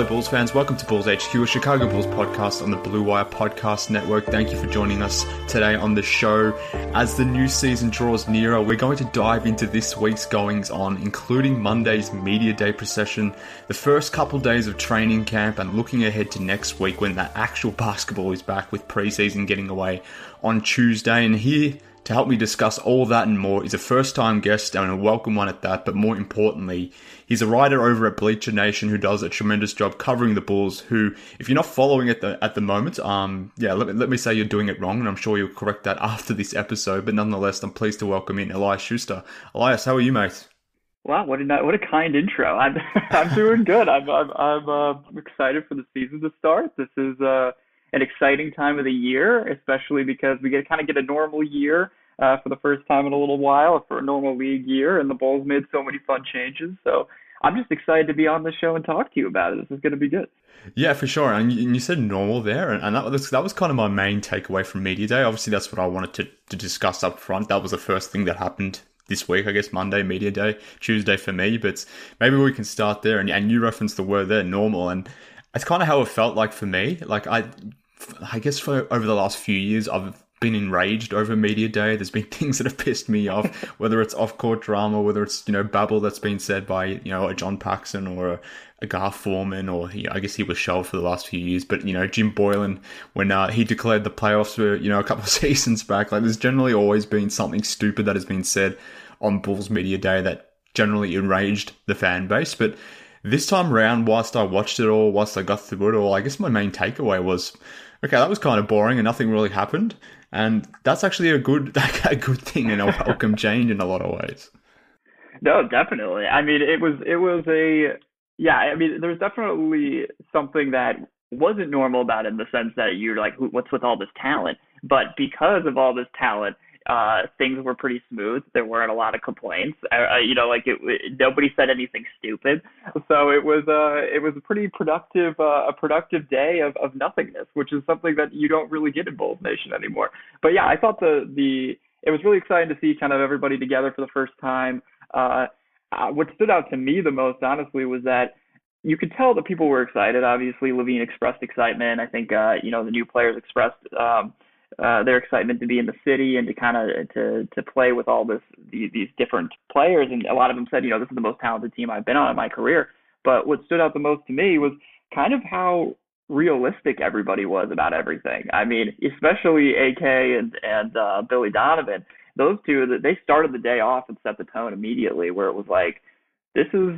Hello, Bulls fans. Welcome to Bulls HQ, a Chicago Bulls podcast on the Blue Wire Podcast Network. Thank you for joining us today on the show. As the new season draws nearer, we're going to dive into this week's goings on, including Monday's Media Day procession, the first couple days of training camp, and looking ahead to next week when that actual basketball is back with preseason getting away on Tuesday. And here to help me discuss all that and more is a first time guest and a welcome one at that, but more importantly, he's a writer over at Bleacher Nation who does a tremendous job covering the Bulls, who, if you're not following it the, at the moment, um, yeah, let me, let me say you're doing it wrong, and I'm sure you'll correct that after this episode, but nonetheless, I'm pleased to welcome in Elias Schuster. Elias, how are you, mate? Wow, what a what a kind intro. I'm I'm doing good. I'm I'm I'm uh, excited for the season to start. This is uh an exciting time of the year, especially because we get kind of get a normal year uh, for the first time in a little while for a normal league year, and the Bulls made so many fun changes. So I'm just excited to be on the show and talk to you about it. This is going to be good. Yeah, for sure. And you, said normal there, and, that was that was kind of my main takeaway from media day. Obviously, that's what I wanted to to discuss up front. That was the first thing that happened this week, I guess Monday, media day, Tuesday for me. But maybe we can start there. And, and you referenced the word there, normal, and it's kind of how it felt like for me. Like I, I guess for over the last few years, I've been enraged over media day. There's been things that have pissed me off, whether it's off court drama, whether it's you know babble that's been said by you know a John Paxson or a, a Gar Forman, or you know, I guess he was shelved for the last few years. But you know Jim Boylen, when uh, he declared the playoffs were you know a couple of seasons back. Like there's generally always been something stupid that has been said on Bulls media day that generally enraged the fan base, but. This time around, whilst I watched it all, whilst I got through it all, I guess my main takeaway was, okay, that was kind of boring and nothing really happened and that's actually a good a good thing and a welcome change in a lot of ways. No, definitely. I mean, it was it was a yeah. I mean, there's definitely something that wasn't normal about it in the sense that you're like, what's with all this talent? But because of all this talent, uh, things were pretty smooth. There weren't a lot of complaints. Uh, you know, like it, it, nobody said anything stupid. So it was uh, it was a pretty productive uh, a productive day of, of nothingness, which is something that you don't really get in Bulls Nation anymore. But yeah, I thought the the it was really exciting to see kind of everybody together for the first time. Uh, uh, what stood out to me the most, honestly, was that you could tell that people were excited. Obviously, LaVine expressed excitement. I think uh, you know the new players expressed. Um, uh, their excitement to be in the city and to kind of to to play with all this these, these different players. And a lot of them said, you know, this is the most talented team I've been on in my career. But what stood out the most to me was kind of how realistic everybody was about everything. I mean, especially AK and and uh, Billy Donovan. Those two, they started the day off and set the tone immediately, where it was like, this is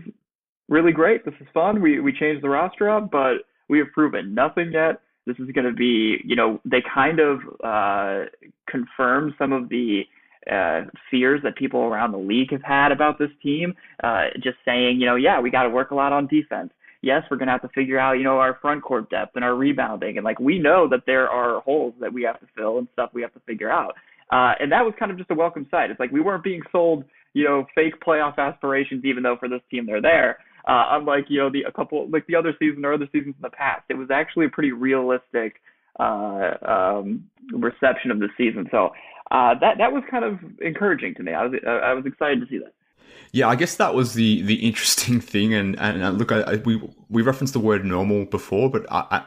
really great. This is fun. We we changed the roster up, but we have proven nothing yet this is going to be, you know, they kind of uh, confirm some of the uh, fears that people around the league have had about this team. Uh, just saying, you know, yeah, we got to work a lot on defense. Yes, we're going to have to figure out, you know, our front court depth and our rebounding. And like, we know that there are holes that we have to fill and stuff we have to figure out. Uh, and that was kind of just a welcome sight. It's like we weren't being sold, you know, fake playoff aspirations, even though for this team they're there. Uh, unlike you know the a couple like the other season or other seasons in the past, it was actually a pretty realistic uh, um, reception of the season. So uh, that that was kind of encouraging to me. I was I was excited to see that. Yeah, I guess that was the the interesting thing, and and look, I, I, we we referenced the word normal before, but I, I,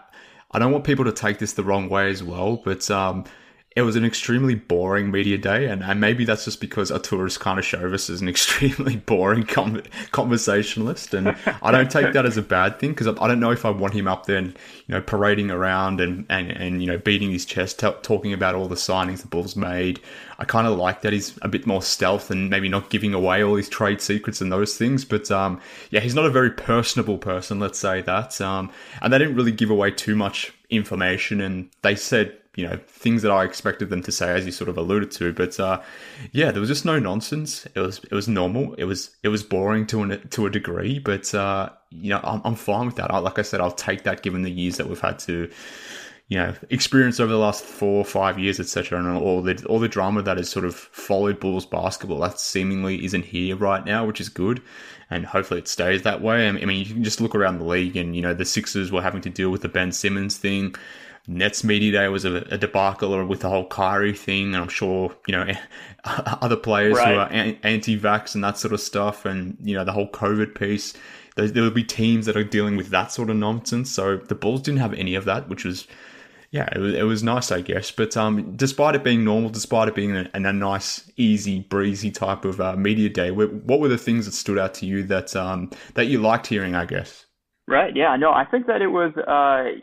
I don't want people to take this the wrong way as well. But um, it was an extremely boring media day, and, and maybe that's just because Arturas kind of showed us as an extremely boring com- conversationalist, and I don't take that as a bad thing because I, I, don't know if I want him up there, and, you know, parading around and, and, and you know beating his chest, t- talking about all the signings the Bulls made. I kind of like that he's a bit more stealth and maybe not giving away all his trade secrets and those things. But um, yeah, he's not a very personable person, let's say that. Um, and they didn't really give away too much information, and they said you know things that I expected them to say, as you sort of alluded to. But uh, yeah, there was just no nonsense. It was it was normal. It was it was boring to an, to a degree, but uh, you know I'm, I'm fine with that. I, like I said, I'll take that given the years that we've had to you know experience over the last four or five years, etc., and all the all the drama that has sort of followed Bulls basketball. That seemingly isn't here right now, which is good. And hopefully it stays that way. I mean, you can just look around the league, and you know the Sixers were having to deal with the Ben Simmons thing Nets media day was a, a debacle with the whole Kyrie thing, and I'm sure you know other players right. who are anti-vax and that sort of stuff, and you know the whole COVID piece. There, there will be teams that are dealing with that sort of nonsense. So the Bulls didn't have any of that, which was yeah, it was, it was nice, I guess. But um, despite it being normal, despite it being a, a nice, easy, breezy type of uh, media day, what were the things that stood out to you that um, that you liked hearing? I guess. Right. Yeah. No, I think that it was. Uh,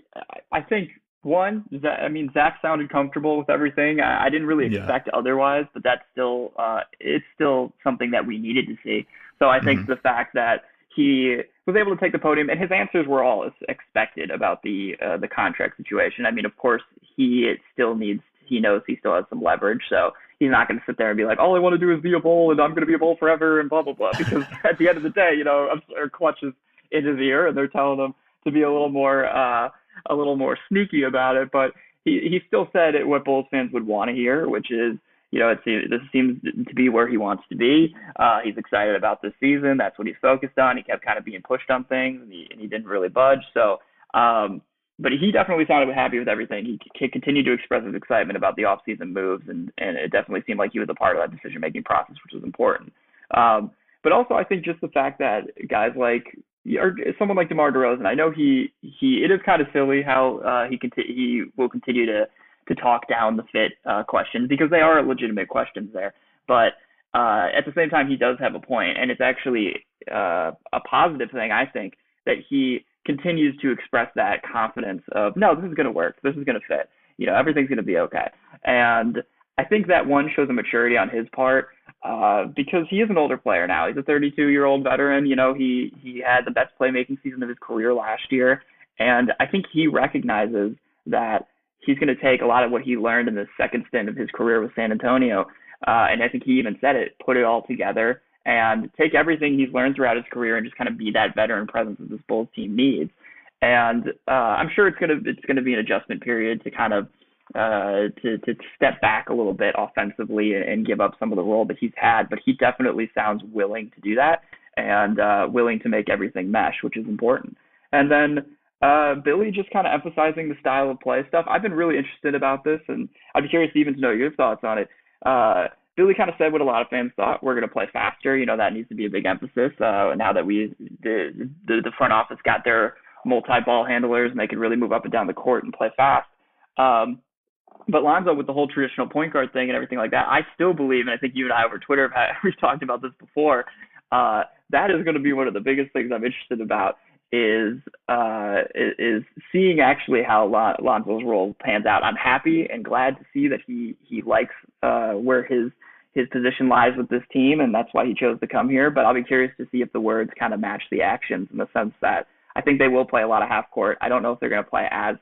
I think one, that, I mean, Zach sounded comfortable with everything. I, I didn't really expect yeah. otherwise, but that's still, uh, it's still something that we needed to see. So I think mm-hmm. the fact that he was able to take the podium and his answers were all as expected about the uh, the contract situation. I mean, of course, he still needs, he knows he still has some leverage, so he's not going to sit there and be like, all I want to do is be a bull and I'm going to be a bull forever and blah blah blah. Because at the end of the day, you know, or clutches in his ear and they're telling him to be a little more. uh a little more sneaky about it, but he he still said it, what Bulls fans would want to hear, which is you know, it's, this seems to be where he wants to be. Uh, he's excited about this season. That's what he's focused on. He kept kind of being pushed on things, and he, and he didn't really budge. So, um, but he definitely sounded happy with everything. He, he continued to express his excitement about the offseason moves, and, and it definitely seemed like he was a part of that decision making process, which was important. Um, but also, I think just the fact that guys like or someone like DeMar DeRozan. I know he he it is kind of silly how uh, he conti- he will continue to to talk down the fit uh, questions because they are legitimate questions there. But uh, at the same time, he does have a point, and it's actually uh, a positive thing I think that he continues to express that confidence of no, this is going to work, this is going to fit, you know, everything's going to be okay, and I think that one shows a maturity on his part uh, because he is an older player now. He's a 32 year old veteran. You know, he he had the best playmaking season of his career last year, and I think he recognizes that he's going to take a lot of what he learned in the second stint of his career with San Antonio, uh, and I think he even said it, put it all together and take everything he's learned throughout his career and just kind of be that veteran presence that this Bulls team needs. And uh, I'm sure it's gonna it's gonna be an adjustment period to kind of uh, to to step back a little bit offensively and, give up some of the role that he's had. But he definitely sounds willing to do that and uh, willing to make everything mesh, which is important. And then uh, Billy just kind of emphasizing the style of play stuff. I've been really interested about this, and I'd be curious even to know your thoughts on it. Uh, Billy kind of said what a lot of fans thought. We're going to play faster. You know that needs to be a big emphasis. Uh, now that we the, the the front office got their multi-ball handlers and they could really move up and down the court and play fast. Um, but Lonzo with the whole traditional point guard thing and everything like that, I still believe, and I think you and I over Twitter have had, we've talked about this before. Uh, that is going to be one of the biggest things I'm interested about is uh, is seeing actually how Lonzo's role pans out. I'm happy and glad to see that he he likes uh, where his his position lies with this team, and that's why he chose to come here. But I'll be curious to see if the words kind of match the actions in the sense that I think they will play a lot of half court. I don't know if they're going to play as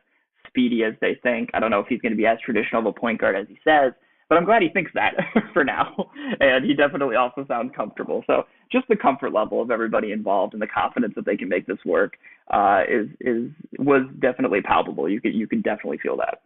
speedy as they think. I don't know if he's going to be as traditional of a point guard as he says, but I'm glad he thinks that for now. And he definitely also sounds comfortable. So just the comfort level of everybody involved and the confidence that they can make this work uh, is is was definitely palpable. You could you can definitely feel that.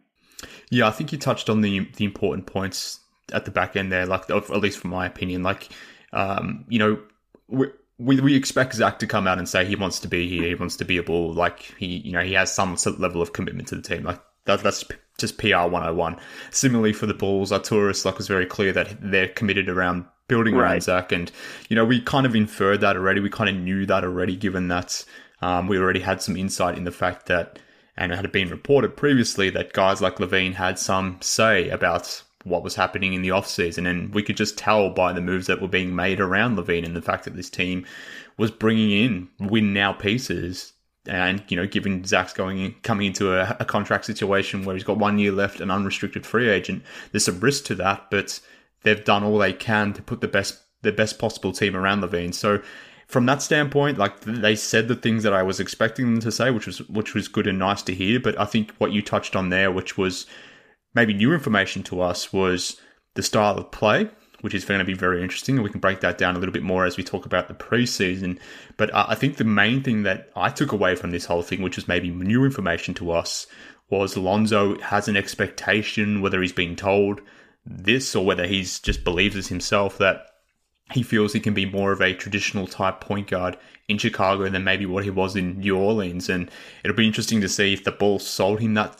Yeah, I think you touched on the the important points at the back end there. Like at least from my opinion, like um, you know. We we, expect Zach to come out and say he wants to be here, he wants to be a bull. Like he, you know, he has some sort of level of commitment to the team. Like that, that's just PR 101. Similarly for the Bulls, Arturas like was very clear that they're committed around building around Zach, and you know we kind of inferred that already. We kind of knew that already, given that um, we already had some insight in the fact that, and it had been reported previously that guys like LaVine had some say about what was happening in the offseason. And we could just tell by the moves that were being made around LaVine and the fact that this team was bringing in win now pieces. And, you know, given Zach's going in, coming into a, a contract situation where he's got one year left, an unrestricted free agent, there's some risk to that, but they've done all they can to put the best the best possible team around LaVine. So from that standpoint, like they said the things that I was expecting them to say, which was which was good and nice to hear. But I think what you touched on there, which was maybe new information to us, was the style of play, which is going to be very interesting, and we can break that down a little bit more as we talk about the preseason. But I think the main thing that I took away from this whole thing, which was maybe new information to us, was Lonzo has an expectation, whether he's been told this or whether he's just believes it himself that he feels he can be more of a traditional type point guard in Chicago than maybe what he was in New Orleans. And it'll be interesting to see if the Bulls sold him that,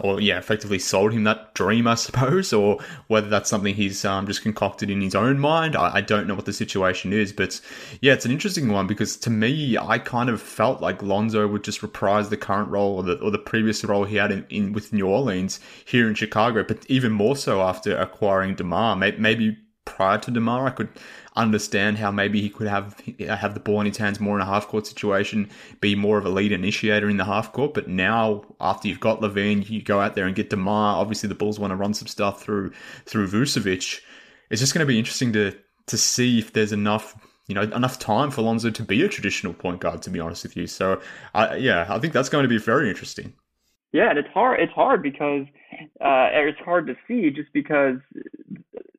or yeah, effectively sold him that dream, I suppose, or whether that's something he's um, just concocted in his own mind. I, I don't know what the situation is, but yeah, it's an interesting one because to me, I kind of felt like Lonzo would just reprise the current role or the, or the previous role he had in, in with New Orleans here in Chicago, but even more so after acquiring DeMar. Maybe, maybe prior to Demar, I could understand how maybe he could have have the ball in his hands more in a half court situation, be more of a lead initiator in the half court. But now, after you've got LaVine, you go out there and get Demar. Obviously, the Bulls want to run some stuff through through Vucevic. It's just going to be interesting to to see if there's enough. You know, enough time for Lonzo to be a traditional point guard. To be honest with you, so I, yeah, I think that's going to be very interesting. Yeah, and it's hard. It's hard because uh, it's hard to see just because,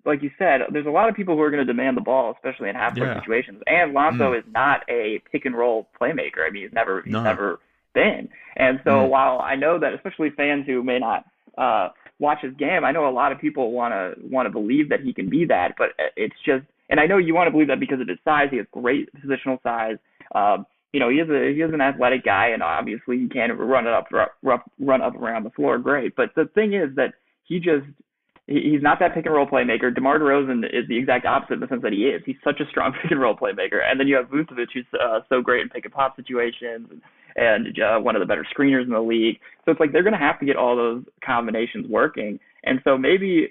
like you said, there's a lot of people who are going to demand the ball, especially in half-court Yeah. situations. And Lonzo is not a pick and roll playmaker. I mean, he's never he's No. never been. And so Mm. while I know that, especially fans who may not uh, watch his game, I know a lot of people want to want to believe that he can be that. But it's just, and I know you want to believe that because of his size. He has great positional size. Um, you know, he is a he is an athletic guy, and obviously he can run it up run, run up around the floor, great. But the thing is that he just he's not that pick and roll playmaker. DeMar DeRozan is the exact opposite in the sense that he is. He's such a strong pick and roll playmaker. And then you have Vucevic, who's uh, so great in pick and pop situations and uh, one of the better screeners in the league. So it's like they're going to have to get all those combinations working. And so maybe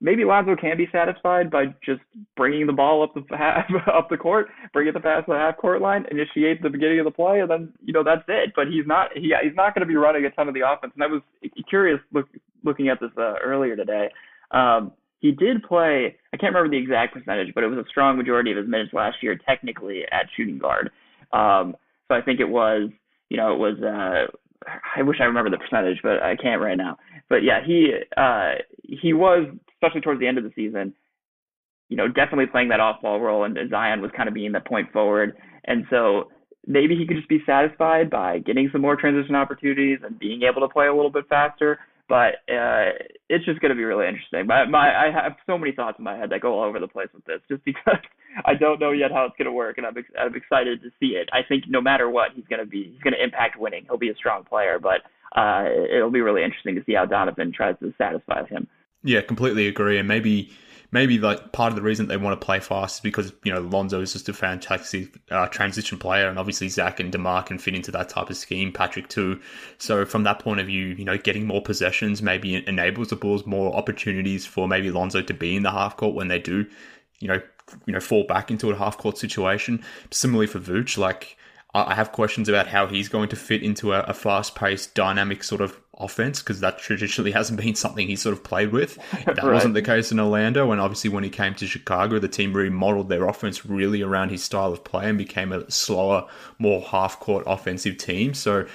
maybe Lonzo can be satisfied by just bringing the ball up the half, up the court, bring it the past the half court line, initiate the beginning of the play, and then you know that's it. But he's not he, he's not going to be running a ton of the offense. And I was curious look, looking at this uh, earlier today. Um, he did play. I can't remember the exact percentage, but it was a strong majority of his minutes last year, technically at shooting guard. Um, so I think it was, you know, it was. Uh, I wish I remember the percentage, but I can't right now. But yeah, he uh, he was, especially towards the end of the season, you know, definitely playing that off-ball role, and Zion was kind of being the point forward, and so maybe he could just be satisfied by getting some more transition opportunities and being able to play a little bit faster. But uh, it's just going to be really interesting. My, my, I have so many thoughts in my head that go all over the place with this, just because I don't know yet how it's going to work, and I'm, ex- I'm excited to see it. I think no matter what, he's going to be, he's going to impact winning. He'll be a strong player, but uh, it'll be really interesting to see how Donovan tries to satisfy him. Yeah, completely agree. And maybe maybe like part of the reason they want to play fast is because you know Lonzo is just a fantastic uh, transition player, and obviously Zach and Demar can fit into that type of scheme. Patrick too. So from that point of view, you know, getting more possessions maybe enables the Bulls more opportunities for maybe Lonzo to be in the half court when they do, you know, you know, fall back into a half court situation. Similarly for Vooch, like. I have questions about how he's going to fit into a, a fast-paced, dynamic sort of offense because that traditionally hasn't been something he sort of played with. That Right. wasn't the case in Orlando, and obviously when he came to Chicago, the team remodeled their offense really around his style of play and became a slower, more half-court offensive team. So,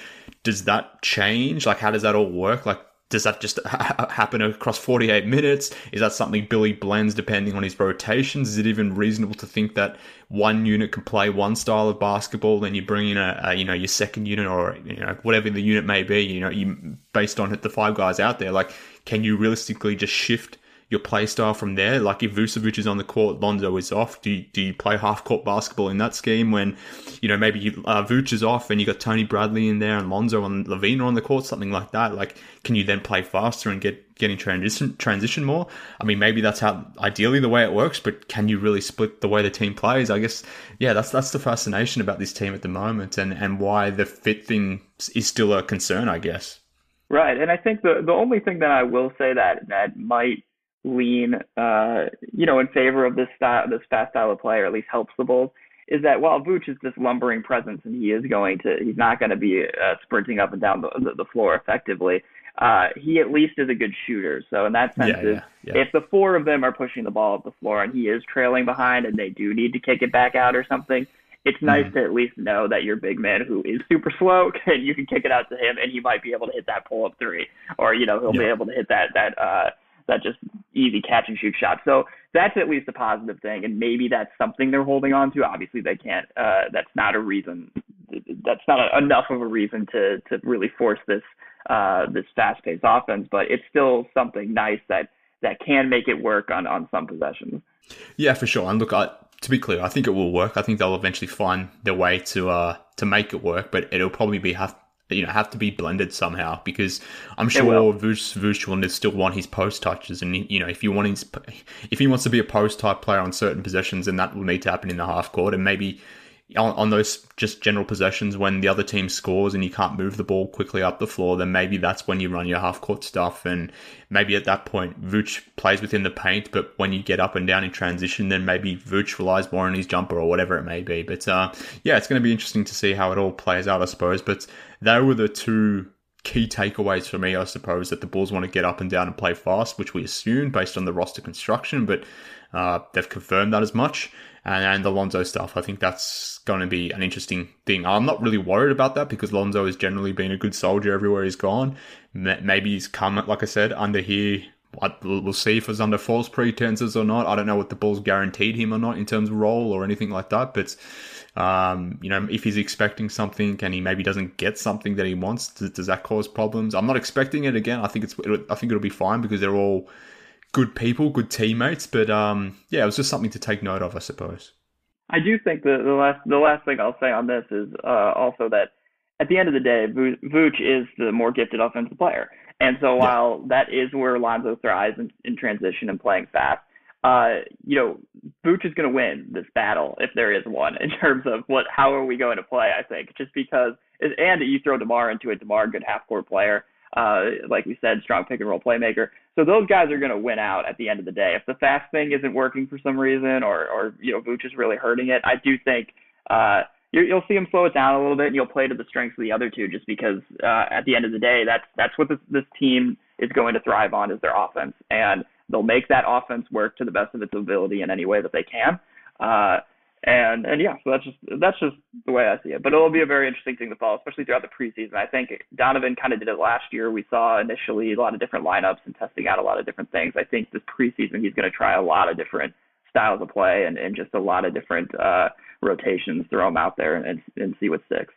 does that change? Like, how does that all work? Like, does that just ha- happen across 48 minutes? Is that something Billy blends depending on his rotations? Is it even reasonable to think that one unit can play one style of basketball, then you bring in a, a you know your second unit or you know whatever the unit may be, you know, you based on the five guys out there, like can you realistically just shift your play style from there? Like if Vucevic is on the court, Lonzo is off. Do you, do you play half court basketball in that scheme when, you know, maybe you, uh, Vuce is off and you got Tony Bradley in there and Lonzo and LaVine are on the court, something like that? Like, can you then play faster and get getting transition transition more? I mean, maybe that's how ideally the way it works, but can you really split the way the team plays? I guess, yeah, that's that's the fascination about this team at the moment, and and why the fit thing is still a concern, I guess. Right, and I think the the only thing that I will say that that might lean, uh, you know, in favor of this style, this fast style of play, or at least helps the Bulls, is that while Vooch is this lumbering presence and he is going to, he's not going to be uh, sprinting up and down the, the floor effectively. Uh, he at least is a good shooter. So in that sense, yeah, yeah, yeah. if the four of them are pushing the ball up the floor and he is trailing behind and they do need to kick it back out or something, it's nice mm-hmm. to at least know that your big man who is super slow and you can kick it out to him and he might be able to hit that pull up three or you know he'll be able to hit that that uh that just easy catch and shoot shot. So that's at least a positive thing, and maybe that's something they're holding on to. Obviously, they can't. Uh, that's not a reason. That's not a, enough of a reason to to really force this uh, this fast paced offense, but it's still something nice that that can make it work on on some possessions. Yeah, for sure. And look, I, to be clear, I think it will work. I think they'll eventually find their way to uh to make it work, but it'll probably be have you know have to be blended somehow because I'm sure Vuce will still want his post touches and you know if you want his, if he wants to be a post type player on certain possessions then that will need to happen in the half court and maybe on, on those just general possessions when the other team scores and you can't move the ball quickly up the floor, then maybe that's when you run your half court stuff. And maybe at that point, Vooch plays within the paint, but when you get up and down in transition, then maybe Vooch relies more on his jumper or whatever it may be. But uh, yeah, it's going to be interesting to see how it all plays out, I suppose. But they were the two key takeaways for me, I suppose, that the Bulls want to get up and down and play fast, which we assumed based on the roster construction, but uh, they've confirmed that as much and, and the Lonzo stuff. I think that's going to be an interesting thing. I'm not really worried about that because Lonzo has generally been a good soldier everywhere he's gone. Maybe he's come, like I said, under here. We'll see if it's under false pretenses or not. I don't know what the Bulls guaranteed him or not in terms of role or anything like that. But um, you know, if he's expecting something and he maybe doesn't get something that he wants, does, does that cause problems? I'm not expecting it again. I think it's I think it'll be fine because they're all good people, good teammates. But um, yeah, it was just something to take note of, I suppose. I do think the, the last the last thing I'll say on this is uh, also that at the end of the day, Vooch is the more gifted offensive player, and so while yeah. that is where Lonzo thrives in, in transition and playing fast, uh, you know, Vooch is going to win this battle if there is one in terms of what how are we going to play. I think just because and you throw Demar into it, Demar good half court player uh, like we said, strong pick and roll playmaker. So those guys are going to win out at the end of the day. If the fast thing isn't working for some reason, or or you know Vooch is really hurting it, I do think uh, you, you'll see him slow it down a little bit, and you'll play to the strengths of the other two, just because uh, at the end of the day, that's that's what this this team is going to thrive on is their offense, and they'll make that offense work to the best of its ability in any way that they can. Uh, and and yeah, so that's just that's just the way I see it. But it'll be a very interesting thing to follow, especially throughout the preseason. I think Donovan kind of did it last year. We saw initially a lot of different lineups and testing out a lot of different things. I think this preseason he's going to try a lot of different styles of play and, and just a lot of different uh, rotations, throw them out there and, and see what sticks.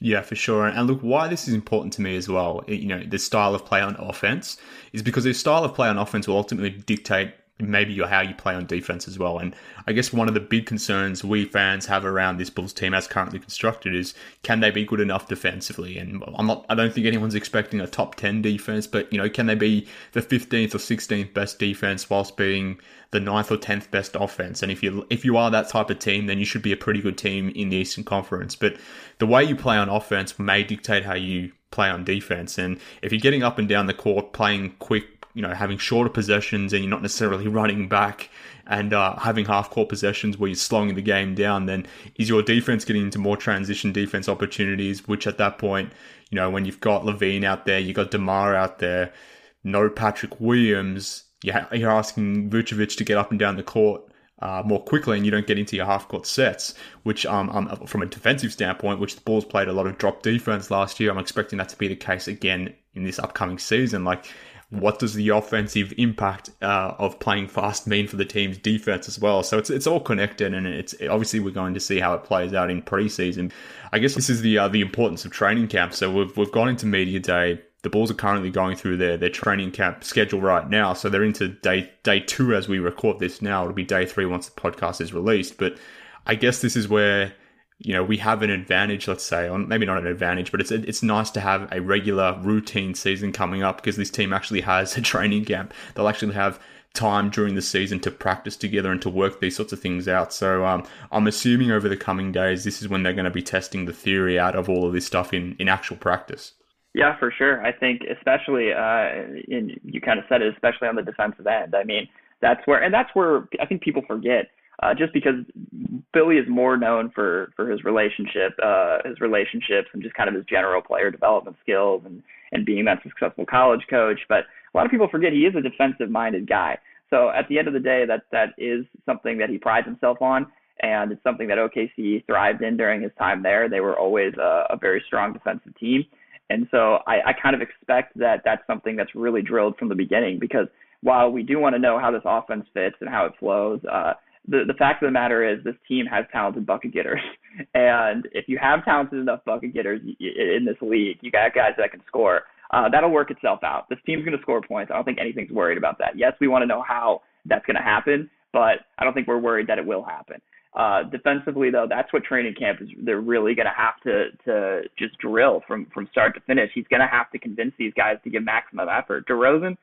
Yeah, for sure. And look, why this is important to me as well, you know, the style of play on offense is because the style of play on offense will ultimately dictate maybe you're how you play on defense as well. And I guess one of the big concerns we fans have around this Bulls team as currently constructed is can they be good enough defensively? And I'm not I don't think anyone's expecting a top 10 defense, but you know, can they be the 15th or 16th best defense whilst being the 9th or 10th best offense? And if you if you are that type of team, then you should be a pretty good team in the Eastern Conference. But the way you play on offense may dictate how you play on defense. And if you're getting up and down the court, playing quick you know having shorter possessions and you're not necessarily running back and uh, having half court possessions where you're slowing the game down, then is your defense getting into more transition defense opportunities? Which at that point, you know, when you've got LaVine out there, you've got Demar out there, no Patrick Williams, you're asking Vucevic to get up and down the court. Uh, more quickly, and you don't get into your half court sets, which, um, um, from a defensive standpoint, which the Bulls played a lot of drop defense last year. I'm expecting that to be the case again in this upcoming season. Like, what does the offensive impact uh, of playing fast mean for the team's defense as well? So it's it's all connected, and it's obviously we're going to see how it plays out in preseason. I guess this is the uh, the importance of training camp. So we've we've gone into media day. the Bulls are currently going through their, their training camp schedule right now. So they're into day day two as we record this now. It'll be day three once the podcast is released. But I guess this is where you know we have an advantage. Let's say, on maybe not an advantage, but it's it's nice to have a regular routine season coming up because this team actually has a training camp. They'll actually have time during the season to practice together and to work these sorts of things out. So um, I'm assuming over the coming days, this is when they're going to be testing the theory out of all of this stuff in, in actual practice. Yeah, for sure. I think especially, uh, in, you kind of said it, especially on the defensive end. I mean, that's where, and that's where I think people forget. Uh, just because Billy is more known for for his relationship, uh, his relationships, and just kind of his general player development skills, and and being that successful college coach. But a lot of people forget he is a defensive minded guy. So at the end of the day, that that is something that he prides himself on, and it's something that OKC thrived in during his time there. They were always a, a very strong defensive team, and so I, I kind of expect that that's something that's really drilled from the beginning. Because while we do want to know how this offense fits and how it flows, uh, the the fact of the matter is this team has talented bucket getters, and if you have talented enough bucket getters in this league, you got guys that can score uh, that'll work itself out. This team's going to score points. I don't think anything's worried about that. Yes, we want to know how that's going to happen, but I don't think we're worried that it will happen. Uh, defensively, though, that's what training camp is. They're really going to have to to just drill from from start to finish. He's going to have to convince these guys to give maximum effort. DeRozan,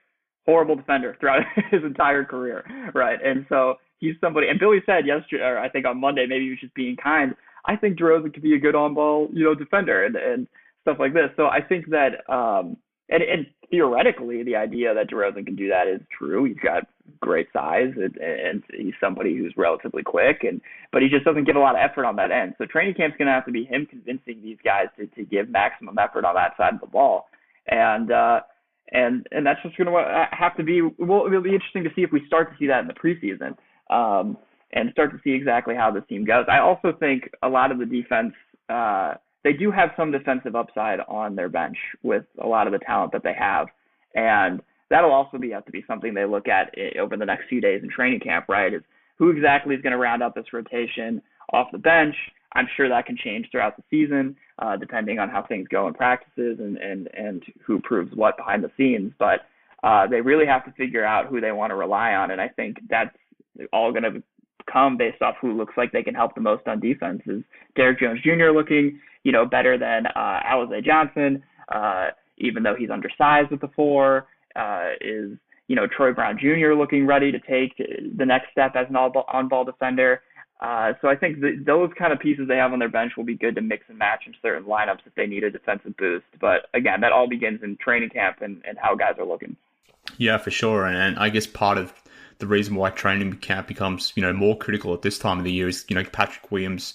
horrible defender throughout his entire career, right? And so he's somebody. And Billy said yesterday, or I think on Monday, maybe he was just being kind. I think DeRozan could be a good on-ball, you know, defender, and and stuff like this. So I think that, um, and, and theoretically, the idea that DeRozan can do that is true. He's got great size, and, and he's somebody who's relatively quick, and but he just doesn't give a lot of effort on that end. So training camp's going to have to be him convincing these guys to to give maximum effort on that side of the ball, and. uh and and that's just going to have to be well it'll be interesting to see if we start to see that in the preseason um and start to see exactly how this team goes i also think a lot of the defense uh they do have some defensive upside on their bench with a lot of the talent that they have, and that'll also be have to be something they look at over the next few days in training camp. Right, is who exactly is going to round out this rotation off the bench? I'm sure that can change throughout the season, uh, depending on how things go in practices and and and who proves what behind the scenes. But uh, they really have to figure out who they want to rely on, and I think that's all going to come based off who looks like they can help the most on defense. Is Derrick Jones Jr. looking, you know, better than uh, Alize Johnson, uh, even though he's undersized with the four? Uh, is you know Troy Brown Jr. looking ready to take the next step as an on-ball defender? Uh, so I think the, those kind of pieces they have on their bench will be good to mix and match in certain lineups if they need a defensive boost. But again, that all begins in training camp and, and how guys are looking. Yeah, for sure. And, and I guess part of the reason why training camp becomes you know more critical at this time of the year is you know Patrick Williams.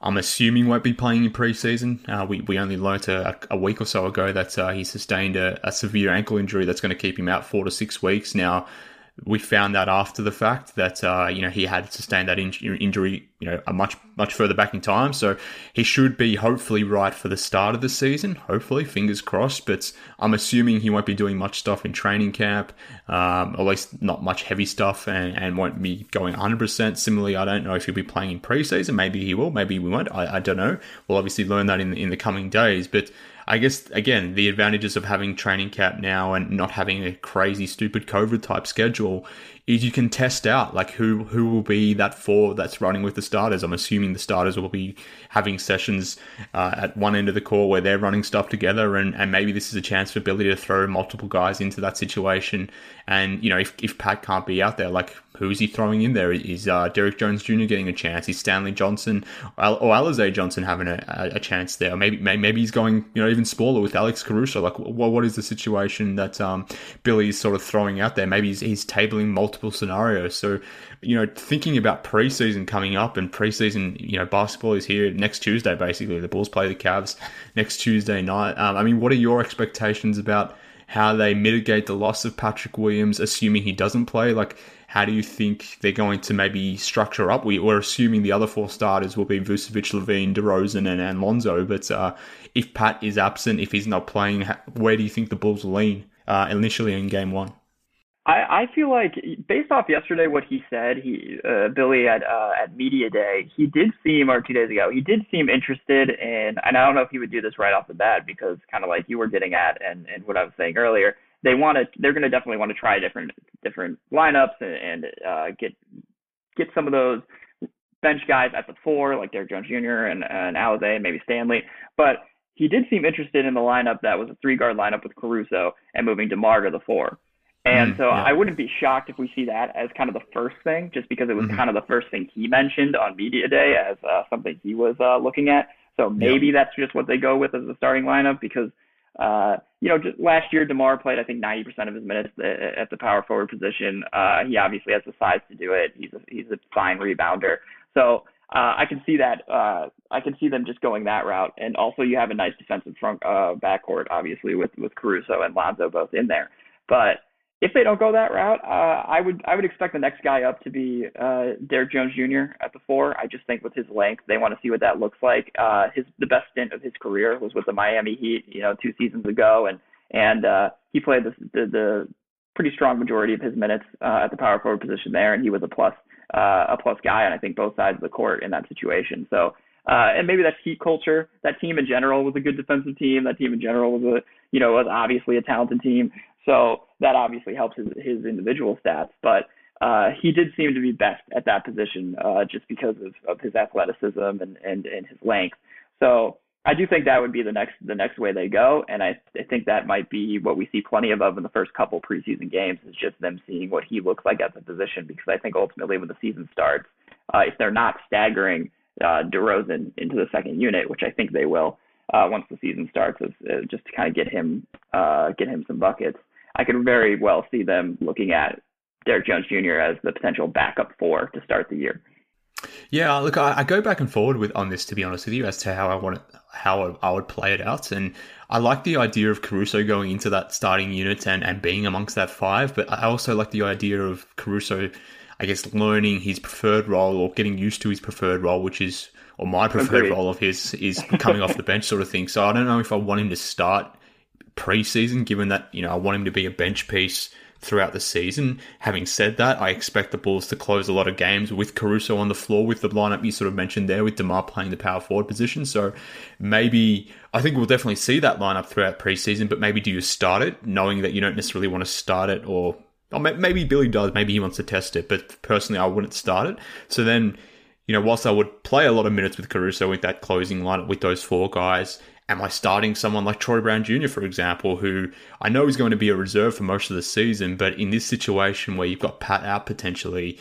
I'm assuming won't be playing in preseason. Uh, we, we only learnt a, a, week or so ago that uh, he sustained a, a severe ankle injury that's going to keep him out four to six weeks. Now, we found that after the fact that uh, you know he had sustained that in- injury you know a much much further back in time. So he should be hopefully right for the start of the season hopefully fingers crossed. But i'm assuming he won't be doing much stuff in training camp um, at least not much heavy stuff and, and won't be going 100% similarly i don't know if he'll be playing in preseason. Maybe he will maybe we won't. I, I don't know. We'll obviously learn that in, in the coming days. But I guess again the advantages of having training camp now and not having a crazy stupid COVID type schedule is you can test out like who who will be that four that's running with the starters. I'm assuming the starters will be having sessions uh, at one end of the core where they're running stuff together, and, and maybe this is a chance for Billy to throw multiple guys into that situation. And you know, if, if Pat can't be out there, like who's he throwing in there? Is uh, Derrick Jones Jr. getting a chance? Is Stanley Johnson or, Alize Johnson having a, a, chance there? Maybe maybe he's going you know even smaller with Alex Caruso. Like what what is the situation that um, Billy's sort of throwing out there? Maybe he's, he's tabling multiple scenarios. So, you know, thinking about preseason coming up and preseason, you know, basketball is here next Tuesday, basically. The Bulls play the Cavs next Tuesday night. Um, I mean, what are your expectations about how they mitigate the loss of Patrick Williams, assuming he doesn't play? Like, how do you think they're going to maybe structure up? We, are assuming the other four starters will be Vucevic, LaVine, DeRozan, and, and Lonzo. But uh, if Pat is absent, if he's not playing, where do you think the Bulls lean uh, initially in game one? I, I feel like based off yesterday what he said, he uh, Billy at uh, at media day, he did seem or two days ago, he did seem interested in and I don't know if he would do this right off the bat because kind of like you were getting at and and what I was saying earlier, they want to they're going to definitely want to try different different lineups and, and uh, get get some of those bench guys at the four like Derrick Jones Jr. and and Alize and maybe Stanley, but he did seem interested in the lineup that was a three guard lineup with Caruso and moving DeMar to the four. And mm, so yeah. I wouldn't be shocked if we see that as kind of the first thing, just because it was mm-hmm. kind of the first thing he mentioned on media day as uh, something he was uh, looking at. So maybe yeah. that's just what they go with as a starting lineup because, uh, you know, just last year Demar played I think 90% of his minutes at the power forward position. Uh, he obviously has the size to do it. He's a, he's a fine rebounder. So uh, I can see that. Uh, I can see them just going that route, and also you have a nice defensive front uh, backcourt, obviously with with Caruso and Lonzo both in there. But if they don't go that route, uh, I would I would expect the next guy up to be uh, Derrick Jones Jr. at the four. I just think with his length, they want to see what that looks like. Uh, his the best stint of his career was with the Miami Heat, you know, two seasons ago, and and uh, he played the, the the pretty strong majority of his minutes uh, at the power forward position there, and he was a plus uh, a plus guy on I think both sides of the court in that situation. So. Uh, and maybe that's Heat culture. That team in general was a good defensive team. That team in general was a, you know, was obviously a talented team. So that obviously helps his, his individual stats, but uh, he did seem to be best at that position uh, just because of, of his athleticism and, and, and his length. So I do think that would be the next the next way they go, and I, I think that might be what we see plenty of, of in the first couple preseason games is just them seeing what he looks like at the position. Because I think ultimately when the season starts, uh, if they're not staggering uh, DeRozan into the second unit, which I think they will uh, once the season starts, is, just to kind of get him uh, get him some buckets. I could very well see them looking at Derrick Jones Jr. as the potential backup four to start the year. Yeah, look, I, I, go back and forward with on this to be honest with you as to how I want it, how I would play it out, and I like the idea of Caruso going into that starting unit and, and being amongst that five, but I also like the idea of Caruso, I guess, learning his preferred role or getting used to his preferred role, which is or my preferred Agreed. role of his is coming off the bench sort of thing. So I don't know if I want him to start preseason, given that, you know, I want him to be a bench piece throughout the season. Having said that, I expect the Bulls to close a lot of games with Caruso on the floor with the lineup you sort of mentioned there, with DeMar playing the power forward position. So maybe I think we'll definitely see that lineup throughout preseason, but maybe do you start it knowing that you don't necessarily want to start it or or maybe Billy does, maybe he wants to test it, but personally I wouldn't start it. So then, you know, whilst I would play a lot of minutes with Caruso with that closing lineup with those four guys, Am I starting someone like Troy Brown Jr., for example, who I know is going to be a reserve for most of the season, but in this situation where you've got Pat out potentially,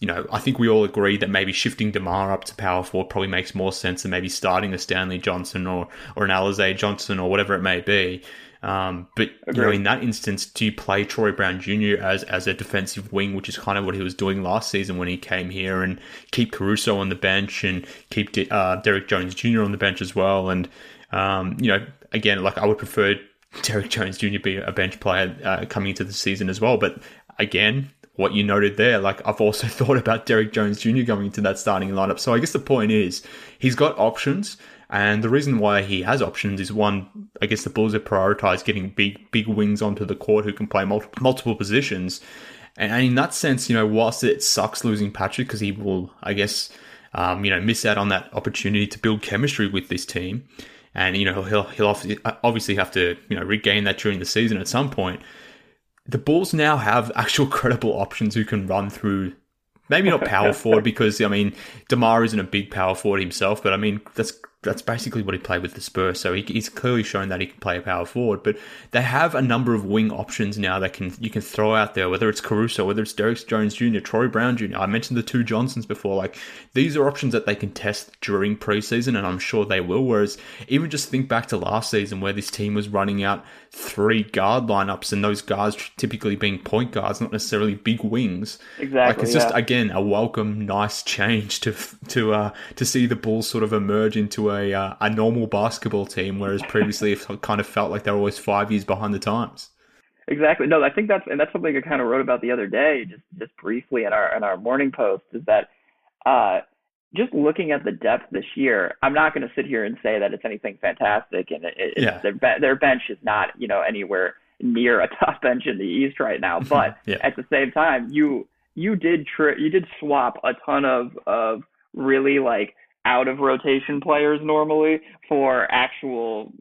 you know, I think we all agree that maybe shifting DeMar up to power forward probably makes more sense than maybe starting a Stanley Johnson or, or an Alize Johnson or whatever it may be. Um, but you know, in that instance, do you play Troy Brown Jr. as as a defensive wing, which is kind of what he was doing last season when he came here, and keep Caruso on the bench and keep uh, Derrick Jones Jr. on the bench as well, and um, you know, again, like I would prefer Derrick Jones Jr. be a bench player uh, coming into the season as well. But again, what you noted there, like I've also thought about Derrick Jones Jr. going into that starting lineup. So I guess the point is he's got options. And the reason why he has options is one, I guess the Bulls have prioritized getting big, big wings onto the court who can play multiple, multiple positions. And, in that sense, you know, whilst it sucks losing Patrick because he will, I guess, um, you know, miss out on that opportunity to build chemistry with this team and you know he'll he'll obviously have to you know regain that during the season at some point. The Bulls now have actual credible options who can run through. Maybe not power forward because I mean Demar isn't a big power forward himself, but I mean that's that's basically what he played with the Spurs. So he, he's clearly shown that he can play a power forward. But they have a number of wing options now that can you can throw out there, whether it's Caruso, whether it's Derrick Jones Jr., Troy Brown Jr. I mentioned the two Johnsons before. Like these are options that they can test during preseason, and I'm sure they will. Whereas even just think back to last season where this team was running out three guard lineups, and those guards typically being point guards, not necessarily big wings. Exactly. Like it's yeah. just again a welcome, nice change to to uh, to see the Bulls sort of emerge into a uh, a normal basketball team, whereas previously it kind of felt like they were always five years behind the times. Exactly. No, I think that's and that's something I kind of wrote about the other day, just just briefly in our in our morning post, is that uh, just looking at the depth this year, I'm not going to sit here and say that it's anything fantastic, and it, it, yeah. their their bench is not you know anywhere near a top bench in the East right now. But yeah. at the same time, you you did tri- you did swap a ton of of really like out of rotation players normally for actual,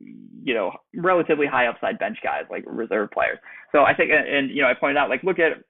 you know, relatively high upside bench guys like reserve players. So I think, and you know, I pointed out like look at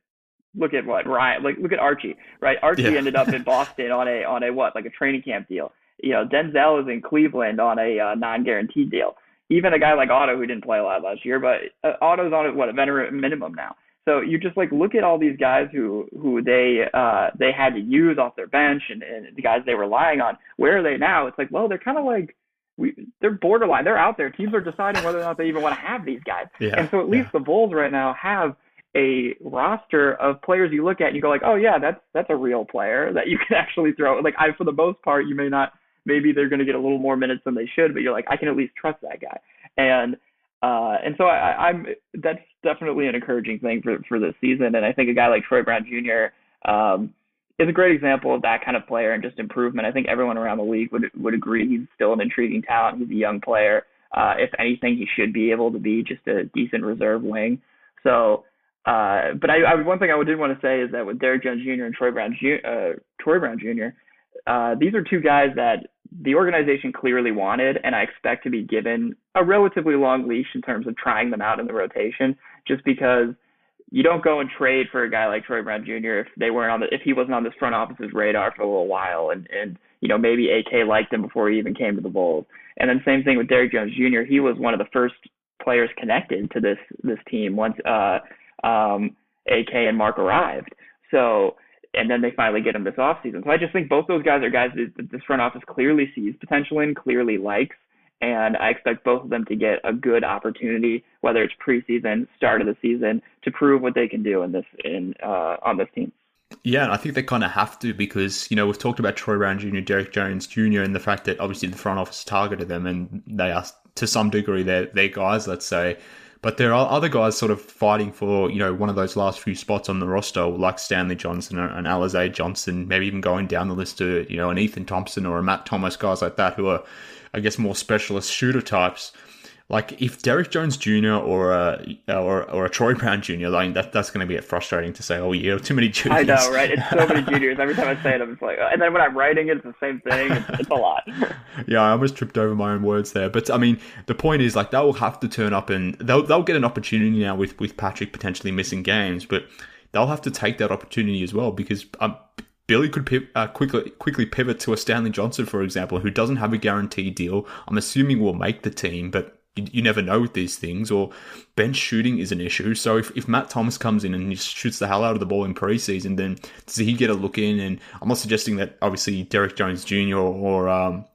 look at what Ryan like look at Archie right. Archie yeah. ended up in Boston on a on a what like a training camp deal. You know, Denzel is in Cleveland on a uh, non guaranteed deal. Even a guy like Otto who didn't play a lot last year, but uh, Otto's on what a veteran minimum now. So you just like look at all these guys who who they uh they had to use off their bench and, and the guys they were relying on. Where are they now? It's like, well, they're kind of like we they're borderline. They're out there. Teams are deciding whether or not they even want to have these guys. Yeah, and so at least yeah. the Bulls right now have a roster of players you look at and you go like, oh yeah, that's that's a real player that you can actually throw. Like I for the most part, you may not maybe they're going to get a little more minutes than they should, but you're like, I can at least trust that guy. And uh, and so I, I'm that's definitely an encouraging thing for for this season. And I think a guy like Troy Brown Jr. Um, is a great example of that kind of player and just improvement. I think everyone around the league would would agree he's still an intriguing talent. He's a young player. Uh, if anything, he should be able to be just a decent reserve wing. So, uh, but I, I one thing I did want to say is that with Derrick Jones Jr. and Troy Brown Jr., uh, Troy Brown Jr., uh, these are two guys that the organization clearly wanted, and I expect to be given a relatively long leash in terms of trying them out in the rotation, just because you don't go and trade for a guy like Troy Brown Jr. if they weren't on the if he wasn't on this front office's radar for a little while, and and you know maybe AK liked him before he even came to the Bulls, and then same thing with Derrick Jones Jr. He was one of the first players connected to this this team once uh, um, AK and Mark arrived, so and then they finally get him this offseason. So I just think both those guys are guys that this front office clearly sees potential in, clearly likes, and I expect both of them to get a good opportunity, whether it's preseason, start of the season, to prove what they can do in this in uh, on this team. Yeah, I think they kind of have to because you know we've talked about Troy Brown Jr., Derrick Jones Jr., and the fact that obviously the front office targeted them, and they are to some degree they're, they're guys, let's say. But there are other guys sort of fighting for, you know, one of those last few spots on the roster, like Stanley Johnson and Alize Johnson, maybe even going down the list to, you know, an Ethan Thompson or a Matt Thomas, guys like that who are, I guess, more specialist shooter types like if Derrick Jones Jr. or a or, or a Troy Brown Jr. like that that's going to be frustrating to say. Oh, yeah, too many juniors. I know, right? It's so many juniors. Every time I say it, I'm just like, and then when I'm writing it, it's the same thing. It's, it's a lot. yeah, I almost tripped over my own words there. But I mean, the point is, like, they will have to turn up and they'll they'll get an opportunity now with with Patrick potentially missing games, but they'll have to take that opportunity as well because um, Billy could uh, quickly quickly pivot to a Stanley Johnson, for example, who doesn't have a guaranteed deal. I'm assuming will make the team, but you, you never know with these things, or bench shooting is an issue. So if, if Matt Thomas comes in and he shoots the hell out of the ball in preseason, then does he get a look in? And I'm not suggesting that obviously Derrick Jones Jr. or um,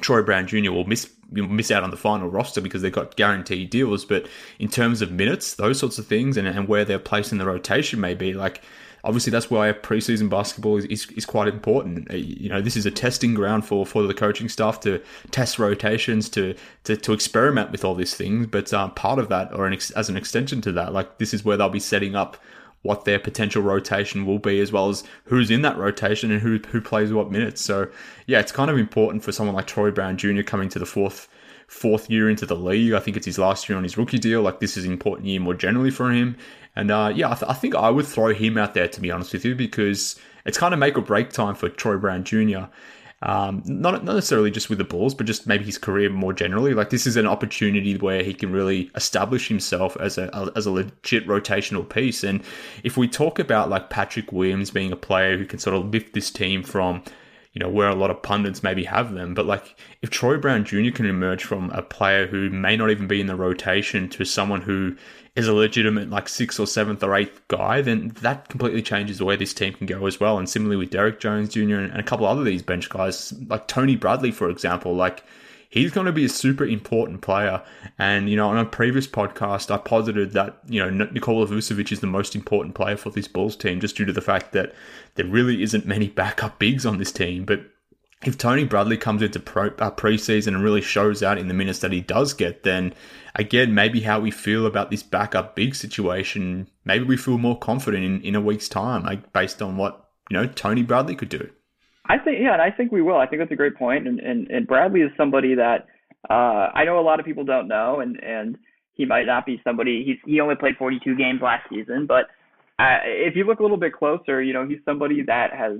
Troy Brown Jr. will miss miss out on the final roster because they've got guaranteed deals. But in terms of minutes, those sorts of things, and, and where they're placed in the rotation may be like obviously that's why preseason basketball is, is, is, quite important. Uh, you know, this is a testing ground for, for the coaching staff to test rotations, to to, to experiment with all these things. But uh, part of that, or an ex- as an extension to that, like this is where they'll be setting up what their potential rotation will be, as well as who's in that rotation and who who plays what minutes. So yeah, it's kind of important for someone like Troy Brown Jr. coming to the fourth fourth year into the league. I think it's his last year on his rookie deal. Like this is an important year more generally for him. And uh, yeah, I, th- I, think I would throw him out there to be honest with you because it's kind of make or break time for Troy Brown Jr. Um, not, not necessarily just with the Bulls, but just maybe his career more generally. Like this is an opportunity where he can really establish himself as a as a legit rotational piece. And if we talk about like Patrick Williams being a player who can sort of lift this team from you know, where a lot of pundits maybe have them. But like, if Troy Brown Jr. can emerge from a player who may not even be in the rotation to someone who is a legitimate like sixth or seventh or eighth guy, then that completely changes the way this team can go as well. And similarly with Derrick Jones Jr. and a couple other these bench guys, like Tony Bradley, for example, like he's going to be a super important player. And, you know, on a previous podcast, I posited that, you know, Nikola Vucevic is the most important player for this Bulls team just due to the fact that there really isn't many backup bigs on this team. But if Tony Bradley comes into pro, uh, preseason and really shows out in the minutes that he does get, then again, maybe how we feel about this backup big situation, maybe we feel more confident in, in a week's time, like based on what, you know, Tony Bradley could do. I think, yeah, and I think we will. I think that's a great point. And, and, and Bradley is somebody that uh, I know a lot of people don't know, and, and he might not be somebody. He's he only played 42 games last season, but uh, if you look a little bit closer, you know, he's somebody that has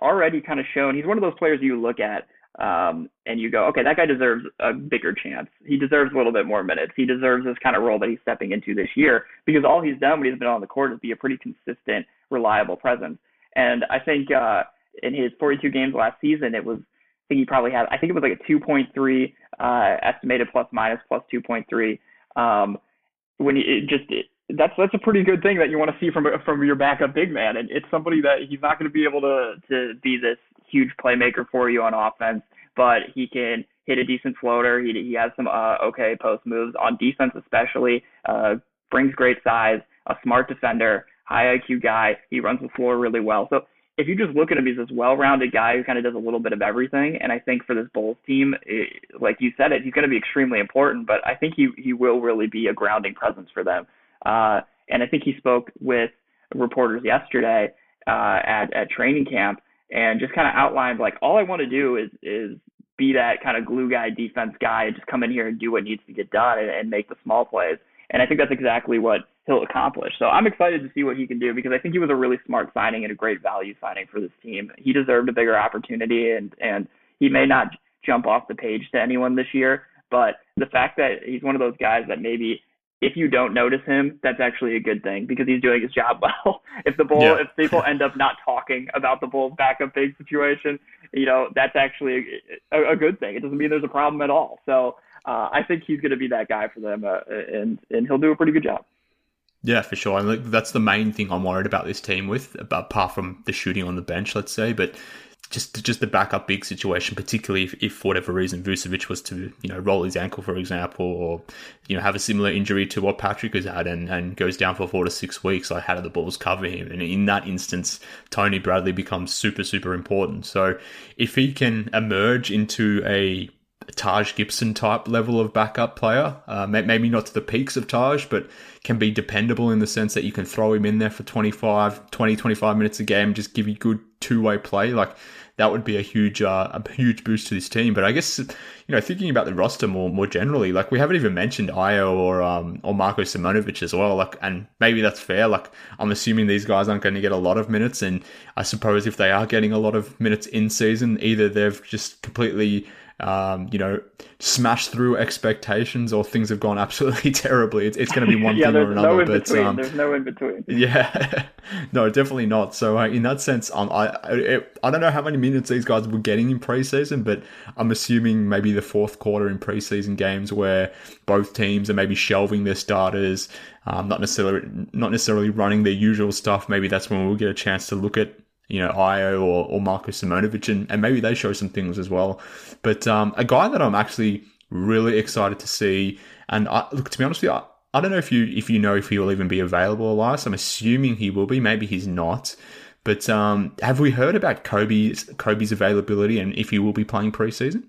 already kind of shown. He's one of those players you look at um, and you go, okay, that guy deserves a bigger chance. He deserves a little bit more minutes. He deserves this kind of role that he's stepping into this year because all he's done when he's been on the court is be a pretty consistent, reliable presence. And I think uh, in his 42 games last season, it was I think he probably had I think it was like a 2.3 uh, estimated plus minus plus 2.3. Um, when you just it, that's that's a pretty good thing that you want to see from from your backup big man, and it's somebody that he's not going to be able to to be this huge playmaker for you on offense, but he can hit a decent floater. He he has some uh, okay post moves on defense, especially. Uh, brings great size, a smart defender, high IQ guy. He runs the floor really well. So if you just look at him, he's this well-rounded guy who kind of does a little bit of everything. And I think for this Bulls team, it, like you said, it he's going to be extremely important. But I think he he will really be a grounding presence for them. Uh, and I think he spoke with reporters yesterday uh, at at training camp and just kind of outlined like all I want to do is is be that kind of glue guy, defense guy, and just come in here and do what needs to get done and, and make the small plays. And I think that's exactly what he'll accomplish. So I'm excited to see what he can do because I think he was a really smart signing and a great value signing for this team. He deserved a bigger opportunity and and he may not jump off the page to anyone this year, but the fact that he's one of those guys that maybe if you don't notice him, that's actually a good thing because he's doing his job well. if the bull, yeah. if people end up not talking about the Bulls' backup big situation, you know, that's actually a, a good thing. It doesn't mean there's a problem at all. So uh, I think he's going to be that guy for them, uh, and and he'll do a pretty good job. Yeah, for sure. And that's the main thing I'm worried about this team with, apart from the shooting on the bench, let's say. But just just the backup big situation, particularly if, if for whatever reason Vucevic was to you know roll his ankle, for example, or you know have a similar injury to what Patrick has had and, and goes down for four to six weeks. Like how do the Bulls cover him? And in that instance, Tony Bradley becomes super super important. So if he can emerge into a Taj Gibson type level of backup player. Uh, maybe not to the peaks of Taj, but can be dependable in the sense that you can throw him in there for 25, 20, 25 minutes a game, just give you good two way play. Like that would be a huge, uh, a huge boost to this team. But I guess you know, thinking about the roster more more generally, like we haven't even mentioned Ayo or um or Marko Simonovic as well. Like, and maybe that's fair. Like, I'm assuming these guys aren't going to get a lot of minutes, and I suppose if they are getting a lot of minutes in season, either they've just completely um, you know, smash through expectations or things have gone absolutely terribly. It's, it's going to be one yeah, thing or another. No but. Um, there's no in between. Yeah, no, definitely not. So uh, in that sense, um, I it, I don't know how many minutes these guys were getting in preseason, but I'm assuming maybe the fourth quarter in preseason games where both teams are maybe shelving their starters, um, not necessarily not necessarily running their usual stuff. Maybe that's when we'll get a chance to look at you know, Ayo or, or Marko Simonovic, and, and maybe they show some things as well. But um, a guy that I'm actually really excited to see, and I, look, to be honest with you, I, I don't know if you if you know if he will even be available, Elias. I'm assuming he will be. Maybe he's not. But um, have we heard about Coby's Coby's availability and if he will be playing preseason?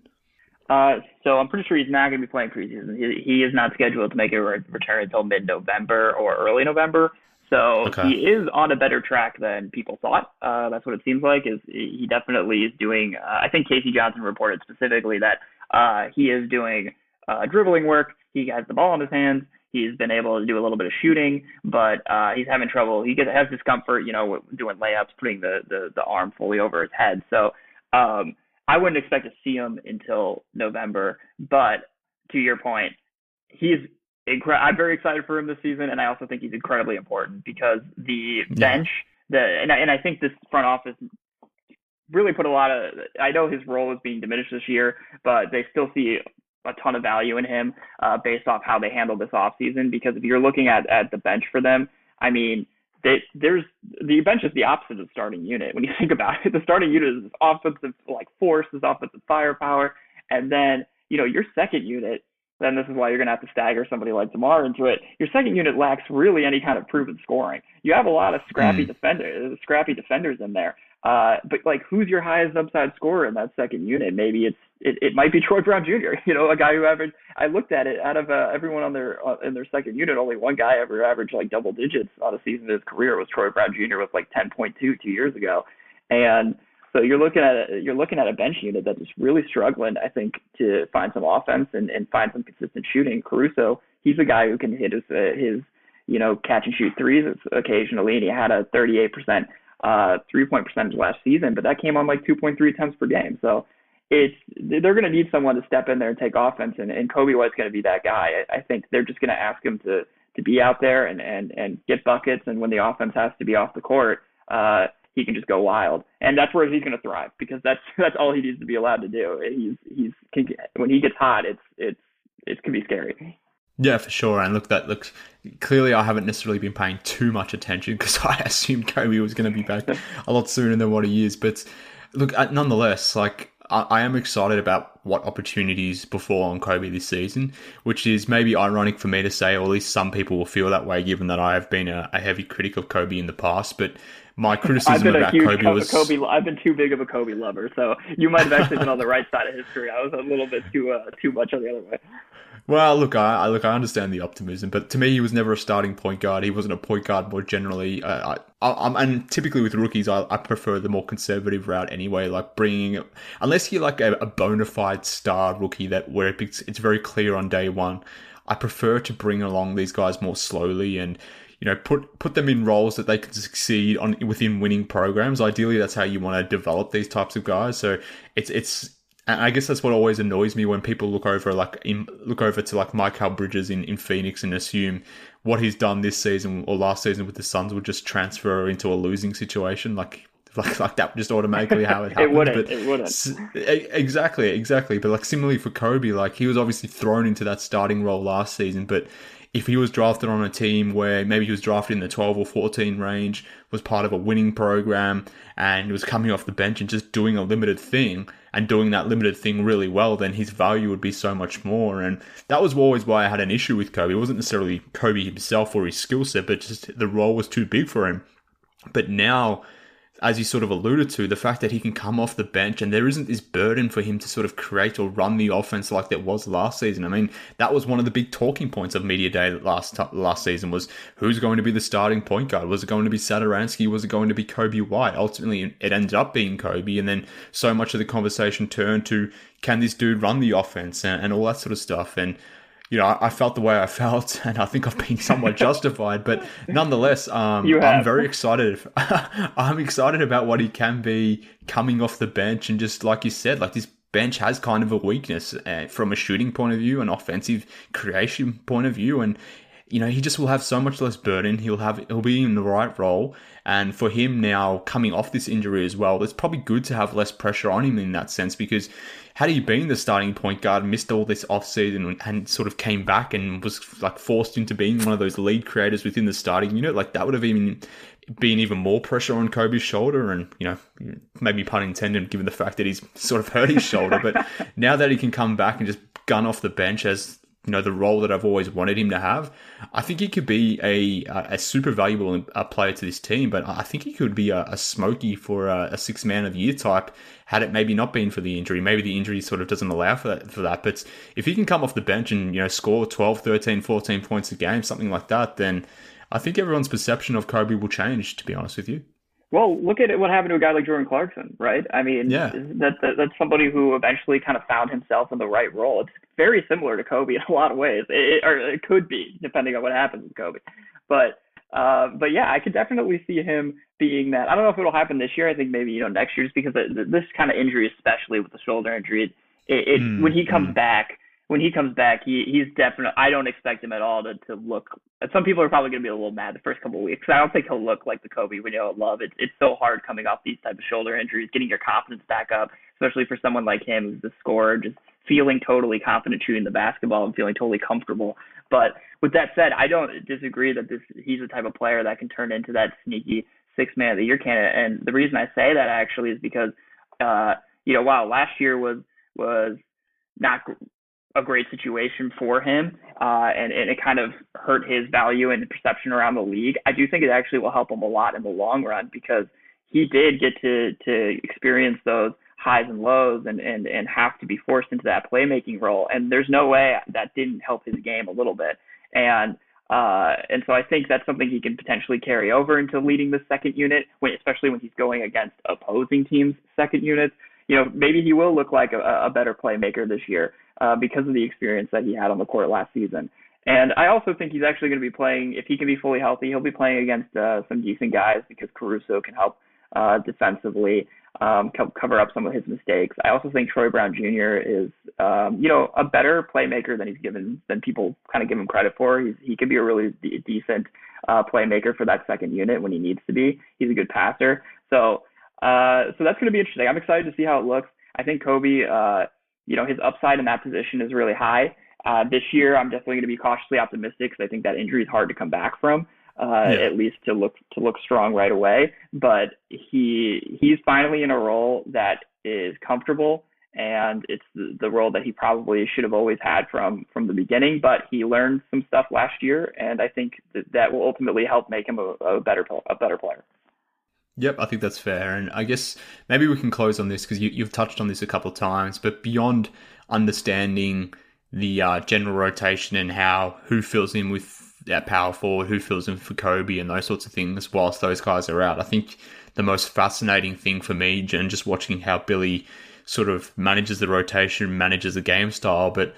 Uh, so I'm pretty sure he's not going to be playing preseason. He, he is not scheduled to make a return until mid-November or early November. So okay. he is on a better track than people thought. Uh, that's what it seems like. Is he definitely is doing? Uh, I think K.C. Johnson reported specifically that uh, he is doing uh, dribbling work. He has the ball in his hands. He's been able to do a little bit of shooting, but uh, he's having trouble. He gets, has discomfort, you know, doing layups, putting the, the the arm fully over his head. So um, I wouldn't expect to see him until November. But to your point, he's incre- I'm very excited for him this season, and I also think he's incredibly important because the yeah. bench, the and I, and I think this front office really put a lot of. I know his role is being diminished this year, but they still see a ton of value in him uh, based off how they handled this offseason. Because if you're looking at at the bench for them, I mean. They, there's the bench is the opposite of the starting unit when you think about it. The starting unit is this offensive like force, this offensive firepower, and then you know your second unit then this is why you're going to have to stagger somebody like DeMar into it. Your second unit lacks really any kind of proven scoring. You have a lot of scrappy mm. defenders, scrappy defenders in there. Uh, but like, who's your highest upside scorer in that second unit? Maybe it's it, it might be Troy Brown Jr. You know, a guy who averaged. I looked at it out of uh, everyone on their uh, in their second unit, only one guy ever averaged like double digits on a season in his career was Troy Brown Jr. with like 10.2 two years ago, and So you're looking at a, you're looking at a bench unit that's really struggling, I think, to find some offense and, and find some consistent shooting. Caruso, he's a guy who can hit his uh, his you know catch and shoot threes occasionally, and he had a 38% uh, three point percentage last season, but that came on like 2.3 attempts per game. So it's they're going to need someone to step in there and take offense, and, and Coby White's going to be that guy. I, I think they're just going to ask him to to be out there and and and get buckets, and when the offense has to be off the court, uh, he can just go wild, and that's where he's going to thrive because that's that's all he needs to be allowed to do. He's he's can, when he gets hot, it's it's it can be scary. Yeah, for sure. And look, that looks clearly I haven't necessarily been paying too much attention because I assumed Coby was going to be back a lot sooner than what he is. But look, uh, nonetheless, like I, am excited about what opportunities before on Coby this season, which is maybe ironic for me to say, or at least some people will feel that way, given that I have been a, a heavy critic of Coby in the past. But my criticism about Coby was Coby. I've been too big of a Coby lover, so you might have actually been on the right side of history. I was a little bit too uh, too much on the other way. Well, look, I look, I understand the optimism, but to me, he was never a starting point guard. He wasn't a point guard more generally. Uh, I, I, and typically with rookies, I, I, prefer the more conservative route anyway. Like bringing, unless you're like a, a bona fide star rookie that where it's, it's very clear on day one. I prefer to bring along these guys more slowly and you know put put them in roles that they can succeed on within winning programs. Ideally, that's how you want to develop these types of guys. So it's it's and I guess that's what always annoys me when people look over like in, look over to like Mikal Bridges in, in Phoenix and assume what he's done this season or last season with the Suns would just transfer into a losing situation. Like like like that just automatically how it happened. it wouldn't. But it wouldn't. Exactly, exactly. But like similarly for Coby, like he was obviously thrown into that starting role last season, but if he was drafted on a team where maybe he was drafted in the 12 or 14 range, was part of a winning program, and was coming off the bench and just doing a limited thing and doing that limited thing really well, then his value would be so much more. And that was always why I had an issue with Coby. It wasn't necessarily Coby himself or his skill set, but just the role was too big for him. But now as you sort of alluded to, the fact that he can come off the bench and there isn't this burden for him to sort of create or run the offense like there was last season. I mean, that was one of the big talking points of media day last last season was who's going to be the starting point guard? Was it going to be Satoransky? Was it going to be Coby White? Ultimately, it ended up being Coby, and then so much of the conversation turned to can this dude run the offense and, and all that sort of stuff and you know, I, felt the way I felt, and I think I've been somewhat justified. But nonetheless, um, I'm very excited. I'm excited about what he can be coming off the bench, and just like you said, like this bench has kind of a weakness uh, from a shooting point of view, an offensive creation point of view, and you know he just will have so much less burden. He'll have he'll be in the right role, and for him now coming off this injury as well, it's probably good to have less pressure on him in that sense because had he been the starting point guard, missed all this offseason and sort of came back and was like forced into being one of those lead creators within the starting unit, like that would have even been even more pressure on Coby's shoulder and, you know, maybe pun intended given the fact that he's sort of hurt his shoulder. But now that he can come back and just gun off the bench as you know the role that I've always wanted him to have. I think he could be a a super valuable uh, player to this team, but I think he could be a, a smoky for a, a six man of the year type. Had it maybe not been for the injury, maybe the injury sort of doesn't allow for that, for that. But if he can come off the bench and you know score 12, 13, 14 points a game, something like that, then I think everyone's perception of Coby will change. To be honest with you. Well, look at what happened to a guy like Jordan Clarkson, right? I mean, yeah. that, that that's somebody who eventually kind of found himself in the right role. It's very similar to Coby in a lot of ways, it, or it could be depending on what happens with Coby. But uh, but yeah, I could definitely see him being that. I don't know if it'll happen this year. I think maybe you know next year, just because this kind of injury, especially with the shoulder injury, it, it mm, when he comes mm. back when he comes back, he he's definitely. I don't expect him at all to to look. Some people are probably going to be a little mad the first couple of weeks. I don't think he'll look like the Coby we know and love. It's it's so hard coming off these type of shoulder injuries, getting your confidence back up, especially for someone like him who's a scorer, just feeling totally confident shooting the basketball and feeling totally comfortable. But with that said, I don't disagree that this he's the type of player that can turn into that sneaky six man of the year candidate. And the reason I say that actually is because, uh, you know, wow, last year was was not a great situation for him, uh, and, and it kind of hurt his value and perception around the league. I do think it actually will help him a lot in the long run because he did get to to experience those highs and lows and and and have to be forced into that playmaking role. And there's no way that didn't help his game a little bit. And Uh, and so I think that's something he can potentially carry over into leading the second unit, when, especially when he's going against opposing teams' second units. You know, maybe he will look like a, a better playmaker this year uh, because of the experience that he had on the court last season. And I also think he's actually going to be playing, if he can be fully healthy, he'll be playing against uh, some decent guys because Caruso can help uh, defensively um, co- cover up some of his mistakes. I also think Troy Brown Jr. is, um, you know, a better playmaker than he's given than people kind of give him credit for. He's, he could be a really d- decent uh, playmaker for that second unit when he needs to be. He's a good passer. So, uh, so that's going to be interesting. I'm excited to see how it looks. I think Coby, uh, you know, his upside in that position is really high. Uh, this year, I'm definitely going to be cautiously optimistic because I think that injury is hard to come back from uh, yeah. at least to look to look strong right away. But he he's finally in a role that is comfortable, and it's the, the role that he probably should have always had from from the beginning. But he learned some stuff last year, and I think that that will ultimately help make him a, a better a better player. Yep, I think that's fair. And I guess maybe we can close on this because you, have touched on this a couple of times, but beyond understanding the uh, general rotation and how who fills in with that power forward, who fills in for Coby, and those sorts of things whilst those guys are out. I think the most fascinating thing for me, and just watching how Billy sort of manages the rotation, manages the game style, but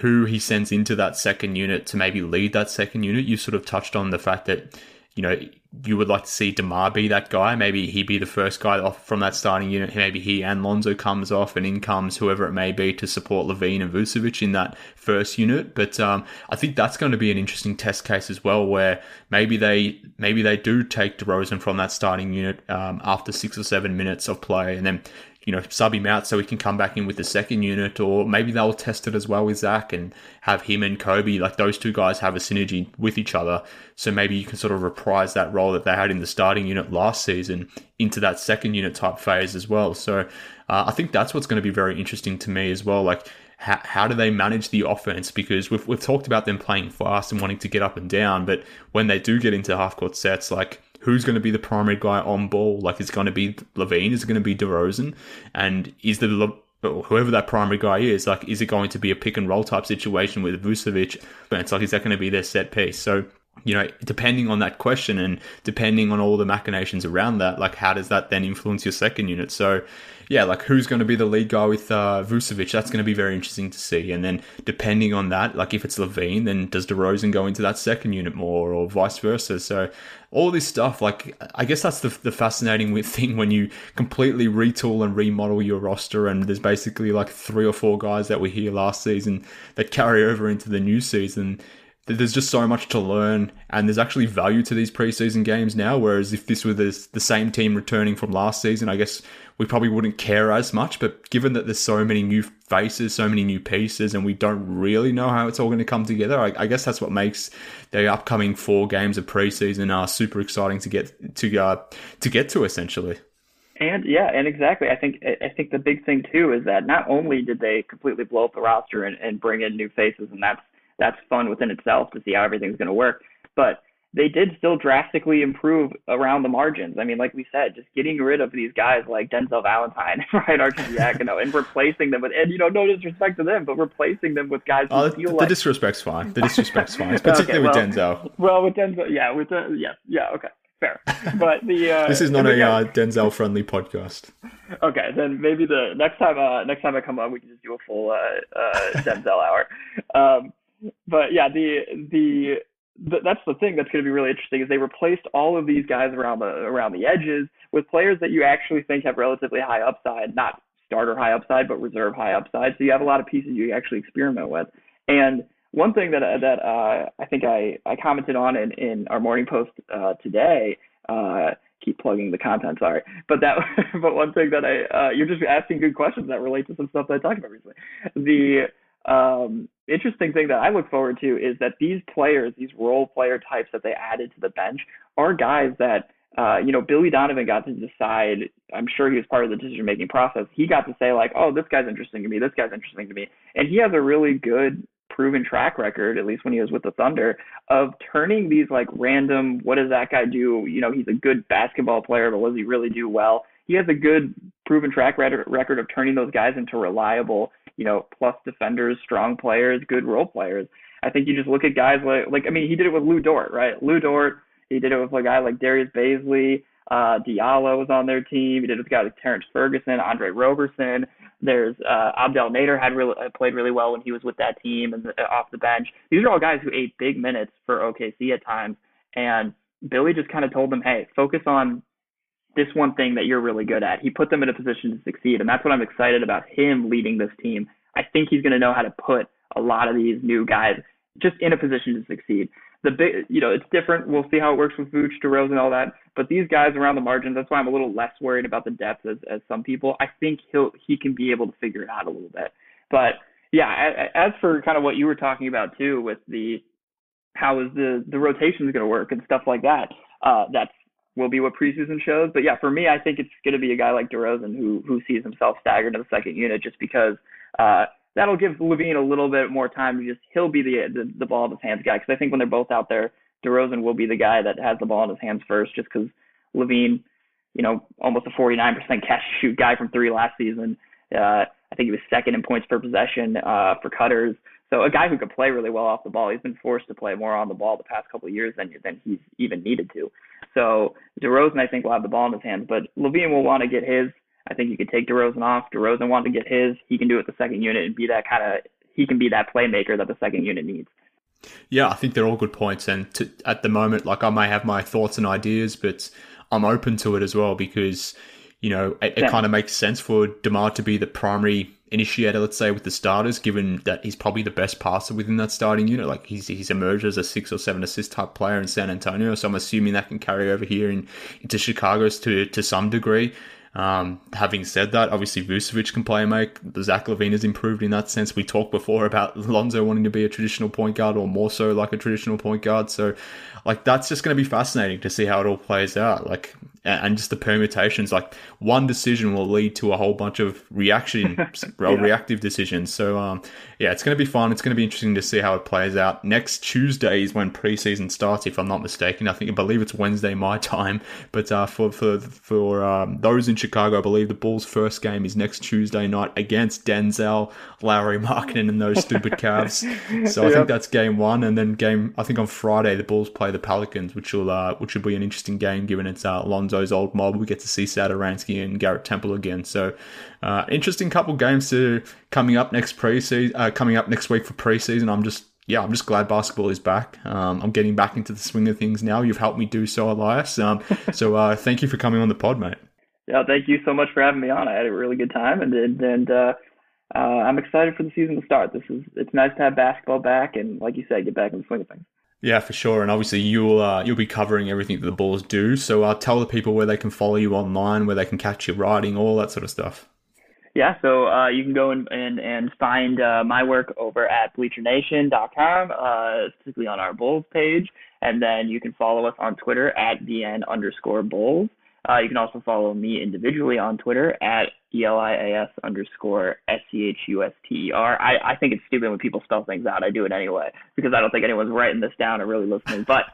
who he sends into that second unit to maybe lead that second unit. You sort of touched on the fact that you know, you would like to see DeMar be that guy. Maybe he be the first guy off from that starting unit. Maybe he and Lonzo comes off, and in comes whoever it may be to support LaVine and Vucevic in that first unit. But um, I think that's going to be an interesting test case as well, where maybe they maybe they do take DeRozan from that starting unit um, after six or seven minutes of play, and then you know, sub him out so he can come back in with the second unit, or maybe they'll test it as well with Zach and have him and Coby, like those two guys have a synergy with each other. So maybe you can sort of reprise that role that they had in the starting unit last season into that second unit type phase as well. So uh, I think that's what's going to be very interesting to me as well. Like, how, do they manage the offense? Because we've, we've talked about them playing fast and wanting to get up and down, but when they do get into half court sets, like who's going to be the primary guy on ball? Like, is it going to be LaVine? Is it going to be DeRozan? And is the whoever that primary guy is, like, is it going to be a pick and roll type situation with Vucevic? But it's like, is that going to be their set piece? So, you know, depending on that question and depending on all the machinations around that, like, how does that then influence your second unit? So, yeah, like who's going to be the lead guy with uh, Vucevic? That's going to be very interesting to see. And then depending on that, like if it's LaVine, then does DeRozan go into that second unit more, or vice versa? So all this stuff, like I guess that's the the fascinating thing when you completely retool and remodel your roster, and there's basically like three or four guys that were here last season that carry over into the new season there's just so much to learn, and there's actually value to these preseason games now. Whereas if this were the, the same team returning from last season, I guess we probably wouldn't care as much. But given that there's so many new faces, so many new pieces, and we don't really know how it's all going to come together, I, I guess that's what makes the upcoming four games of preseason are super exciting to get to uh, to get to essentially. And yeah, and exactly. I think I think the big thing too is that not only did they completely blow up the roster and, and bring in new faces, and that's that's fun within itself to see how everything's going to work. But they did still drastically improve around the margins. I mean, like we said, just getting rid of these guys like Denzel Valentine, Ryan Arcidiacono, and replacing them with, and you know, no disrespect to them, but replacing them with guys who oh, feel the, like the disrespect's fine. The disrespect's fine, particularly okay, well, with Denzel. Well, with Denzel, yeah, with the, yeah, yeah, okay, fair. But the uh, this is not a uh, Denzel friendly podcast. Okay, then maybe the next time, uh, next time I come on, we can just do a full uh, uh, Denzel hour. Um, but yeah, the the that's the thing that's going to be really interesting is they replaced all of these guys around the around the edges with players that you actually think have relatively high upside, not starter high upside, but reserve high upside. So you have a lot of pieces you actually experiment with. And one thing that that uh, I think I, I commented on in, in our morning post uh, today. Uh, keep plugging the content, sorry, but that but one thing that I uh, you're just asking good questions that relate to some stuff that I talked about recently. The um, interesting thing that I look forward to is that these players, these role player types that they added to the bench, are guys that uh, you know Billy Donovan got to decide. I'm sure he was part of the decision making process. He got to say like, oh, this guy's interesting to me. This guy's interesting to me, and he has a really good proven track record, at least when he was with the Thunder, of turning these like random, what does that guy do? You know, he's a good basketball player, but what does he really do well? He has a good proven track record of turning those guys into reliable you know, plus defenders, strong players, good role players. I think you just look at guys like like I mean he did it with Lu Dort, right? Lu Dort, he did it with a guy like Darius Bazley, uh, Diallo was on their team. He did it with guys like Terrence Ferguson, Andre Roberson. There's uh, Abdel Nader had really uh, played really well when he was with that team and uh, off the bench. These are all guys who ate big minutes for OKC at times, and Billy just kind of told them, hey, focus on this one thing that you're really good at. He put them in a position to succeed, and that's what I'm excited about him leading this team. I think he's going to know how to put a lot of these new guys just in a position to succeed. The big, you know, it's different. We'll see how it works with Vooch, DeRozan, and all that. But these guys around the margins, that's why I'm a little less worried about the depth as, as some people. I think he'll he can be able to figure it out a little bit. But yeah, as for kind of what you were talking about too, with the how is the the rotations going to work and stuff like that. Uh, that's will be what preseason shows. But yeah, for me, I think it's going to be a guy like DeRozan who who sees himself staggered in the second unit just because uh, that'll give LaVine a little bit more time to just he'll be the the, the ball in his hands guy because I think when they're both out there, DeRozan will be the guy that has the ball in his hands first just because LaVine, you know, almost a 49% catch shoot guy from three last season. Uh, I think he was second in points per possession uh, for cutters. So a guy who could play really well off the ball. He's been forced to play more on the ball the past couple of years than than he's even needed to. So DeRozan, I think, will have the ball in his hands, but LaVine will want to get his. I think you could take DeRozan off. DeRozan wanted to get his. He can do it the second unit and be that kind of. He can be that playmaker that the second unit needs. Yeah, I think they're all good points, and to, at the moment, like I may have my thoughts and ideas, but I'm open to it as well because you know it, it kind of makes sense for Demar to be the primary initiator, let's say, with the starters, given that he's probably the best passer within that starting unit. Like he's he's emerged as a six or seven assist type player in San Antonio, so I'm assuming that can carry over here in, into Chicago's to to some degree. Um, having said that, obviously Vucevic can play make. Zach LaVine has improved in that sense. We talked before about Lonzo wanting to be a traditional point guard or more so like a traditional point guard. So, like, that's just going to be fascinating to see how it all plays out. Like, and just the permutations. Like one decision will lead to a whole bunch of reaction, yeah. reactive decisions. So um, yeah, it's going to be fun. It's going to be interesting to see how it plays out. Next Tuesday is when preseason starts, if I'm not mistaken. I think I believe it's Wednesday my time. But uh, for for for um, those in Chicago, I believe the Bulls' first game is next Tuesday night against Denzel, Lauri Markin, and those stupid Cavs. So I yep. think that's game one, and then game I think on Friday the Bulls play the Pelicans, which will uh, which will be an interesting game given it's uh, Lonzo's old mob. We get to see Satoransky and Garrett Temple again. So, uh, interesting couple games to coming up next preseason, uh, coming up next week for preseason. I'm just yeah, I'm just glad basketball is back. Um, I'm getting back into the swing of things now. You've helped me do so, Elias. Um, so uh, thank you for coming on the pod, mate. Yeah, thank you so much for having me on. I had a really good time, and and uh, uh, I'm excited for the season to start. This is it's nice to have basketball back, and like you said, get back in the swing of things. Yeah, for sure. And obviously, you'll uh, you'll be covering everything that the Bulls do. So uh, tell the people where they can follow you online, where they can catch your writing, all that sort of stuff. Yeah, so uh, you can go and and, and find uh, my work over at BleacherNation.com, uh, specifically on our Bulls page, and then you can follow us on Twitter at bn underscore Bulls. Uh, you can also follow me individually on Twitter at E-L-I-A-S underscore S-C-H-U-S-T-E-R. I, I think it's stupid when people spell things out. I do it anyway because I don't think anyone's writing this down or really listening. But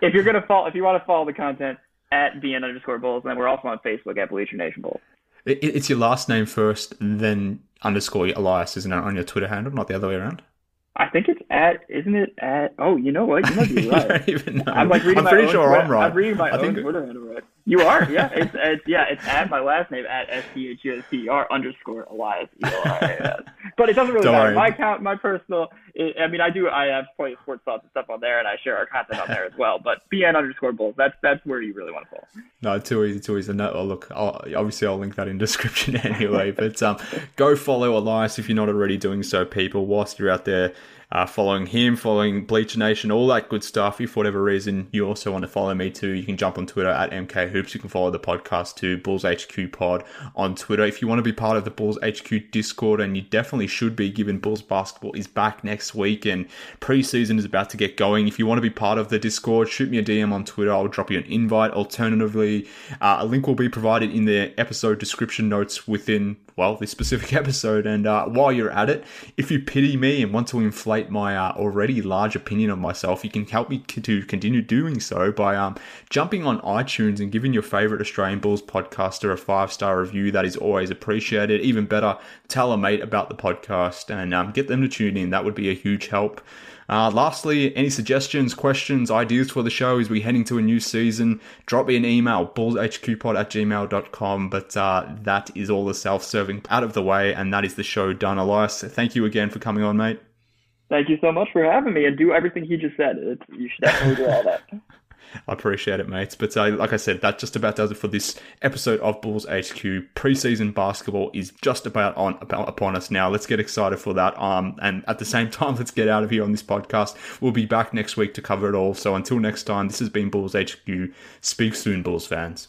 if you're going to follow, if you want to follow the content at BN underscore Bulls, then we're also on Facebook at Bleacher Nation Bulls. It's your last name first, then underscore Elias, isn't it, on your Twitter handle, not the other way around? I think it's at, isn't it at? Oh, you know what? You might be right. I'm like reading I'm pretty sure Twitter, I'm right. I'm reading my I own think... Twitter handle right. You are, yeah. It's, it's yeah. It's at my last name at s t h u s t e r underscore Elias E L I A S. But it doesn't really Don't matter. My account, my personal. It, I mean, I do. I have plenty of sports thoughts and stuff on there, and I share our content on there as well. But bn underscore bulls. That's that's where you really want to follow. No, too easy, too easy. No, oh, look, I'll, obviously I'll link that in description anyway. but um, go follow Elias if you're not already doing so, people. Whilst you're out there uh, following him, following Bleacher Nation, all that good stuff. If for whatever reason you also want to follow me too, you can jump on Twitter at MK Hoops. You can follow the podcast to Bulls HQ Pod on Twitter. If you want to be part of the Bulls HQ Discord, and you definitely should be, given Bulls basketball is back next week and preseason is about to get going. If you want to be part of the Discord, shoot me a DM on Twitter. I'll drop you an invite. Alternatively, uh, a link will be provided in the episode description notes within well, this specific episode. And uh, while you're at it, if you pity me and want to inflate my uh, already large opinion of myself, you can help me to continue doing so by um, jumping on iTunes and giving your favorite Australian Bulls podcaster a five star review. That is always appreciated. Even better, tell a mate about the podcast and um, get them to tune in. That would be a huge help. Uh, lastly, any suggestions, questions, ideas for the show as we head into a new season, drop me an email, bullshqpod at gmail.com. But uh, that is all the self serving out of the way, and that is the show done. Elias, thank you again for coming on, mate. Thank you so much for having me and do everything he just said. It's, you should definitely do all that. I appreciate it, mates. But uh, like I said, that just about does it for this episode of Bulls HQ. Preseason basketball is just about on about, upon us now. Let's get excited for that. Um, and at the same time, let's get out of here on this podcast. We'll be back next week to cover it all. So until next time, this has been Bulls HQ. Speak soon, Bulls fans.